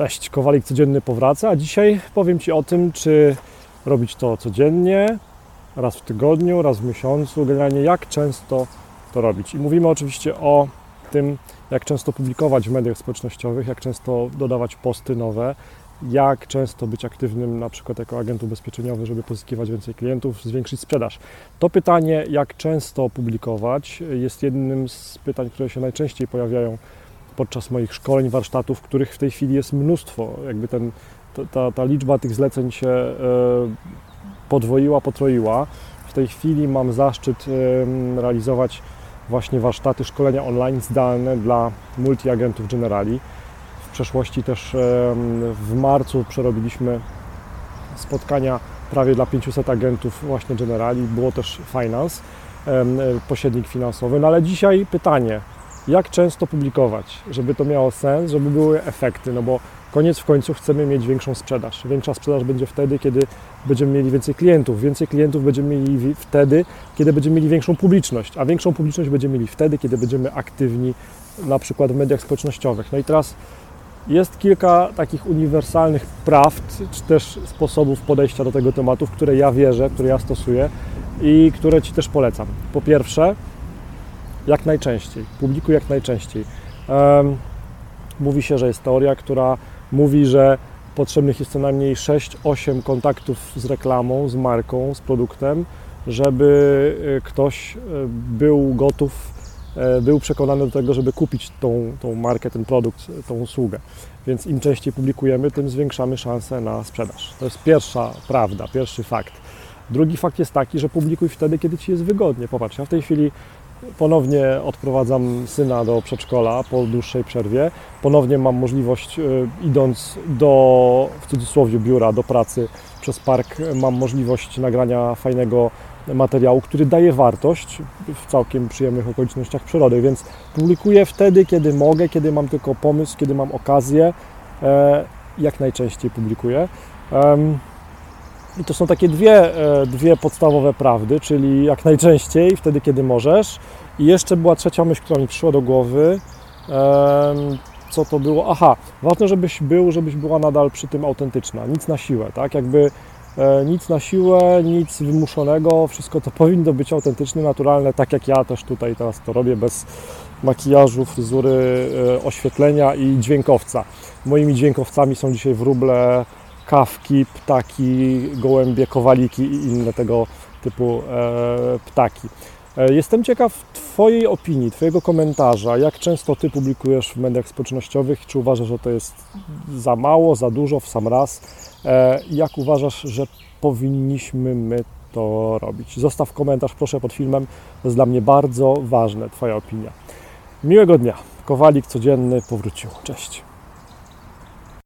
Cześć, Kowalik codzienny powraca, a dzisiaj powiem Ci o tym, czy robić to codziennie, raz w tygodniu, raz w miesiącu, generalnie jak często to robić. I mówimy oczywiście o tym, jak często publikować w mediach społecznościowych, jak często dodawać posty nowe, jak często być aktywnym na przykład jako agent ubezpieczeniowy, żeby pozyskiwać więcej klientów, zwiększyć sprzedaż. To pytanie, jak często publikować, jest jednym z pytań, które się najczęściej pojawiają podczas moich szkoleń, warsztatów, których w tej chwili jest mnóstwo. Jakby ten, ta, ta liczba tych zleceń się e, podwoiła, potroiła. W tej chwili mam zaszczyt e, realizować właśnie warsztaty, szkolenia online zdalne dla multiagentów Generali. W przeszłości też e, w marcu przerobiliśmy spotkania prawie dla 500 agentów właśnie Generali. Było też Finance, pośrednik finansowy. No ale dzisiaj pytanie, jak często publikować, żeby to miało sens, żeby były efekty, no bo koniec w końcu chcemy mieć większą sprzedaż. Większa sprzedaż będzie wtedy, kiedy będziemy mieli więcej klientów. Więcej klientów będziemy mieli wtedy, kiedy będziemy mieli większą publiczność, a większą publiczność będziemy mieli wtedy, kiedy będziemy aktywni na przykład w mediach społecznościowych. No i teraz jest kilka takich uniwersalnych prawd, czy też sposobów podejścia do tego tematu, w które ja wierzę, które ja stosuję i które Ci też polecam. Po pierwsze, jak najczęściej, publikuj jak najczęściej. Mówi się, że jest teoria, która mówi, że potrzebnych jest co najmniej 6-8 kontaktów z reklamą, z marką, z produktem, żeby e, ktoś e, był gotów, e, był przekonany do tego, żeby kupić tą, tą markę, ten produkt, tą usługę. Więc im częściej publikujemy, tym zwiększamy szanse na sprzedaż. To jest pierwsza prawda, pierwszy fakt. Drugi fakt jest taki, że publikuj wtedy, kiedy Ci jest wygodnie. Popatrz, ja w tej chwili Ponownie odprowadzam syna do przedszkola po dłuższej przerwie. Ponownie mam możliwość, e, idąc do, w cudzysłowie, biura, do pracy przez park, mam możliwość nagrania fajnego materiału, który daje wartość w całkiem przyjemnych okolicznościach przyrody, więc publikuję wtedy, kiedy mogę, kiedy mam tylko pomysł, kiedy mam okazję, e, jak najczęściej publikuję. I to są takie dwie, e, dwie podstawowe prawdy, czyli jak najczęściej, wtedy kiedy możesz. I jeszcze była trzecia myśl, która mi przyszła do głowy. Co to było? Aha, ważne, żebyś był, żebyś była nadal przy tym autentyczna. Nic na siłę, tak? Jakby e, nic na siłę, nic wymuszonego, wszystko to powinno być autentyczne, naturalne, tak jak ja też tutaj teraz to robię, bez makijażu, fryzury, e, oświetlenia i dźwiękowca. Moimi dźwiękowcami są dzisiaj wróble kawki, ptaki, gołębie, kowaliki i inne tego typu e, ptaki. E, jestem ciekaw Twojej opinii, Twojego komentarza, jak często Ty publikujesz w mediach społecznościowych, czy uważasz, że to jest za mało, za dużo, w sam raz, e, jak uważasz, że powinniśmy my to robić. Zostaw komentarz proszę pod filmem, to jest dla mnie bardzo ważne, Twoja opinia. Miłego dnia. Kowalik codzienny powrócił. Cześć.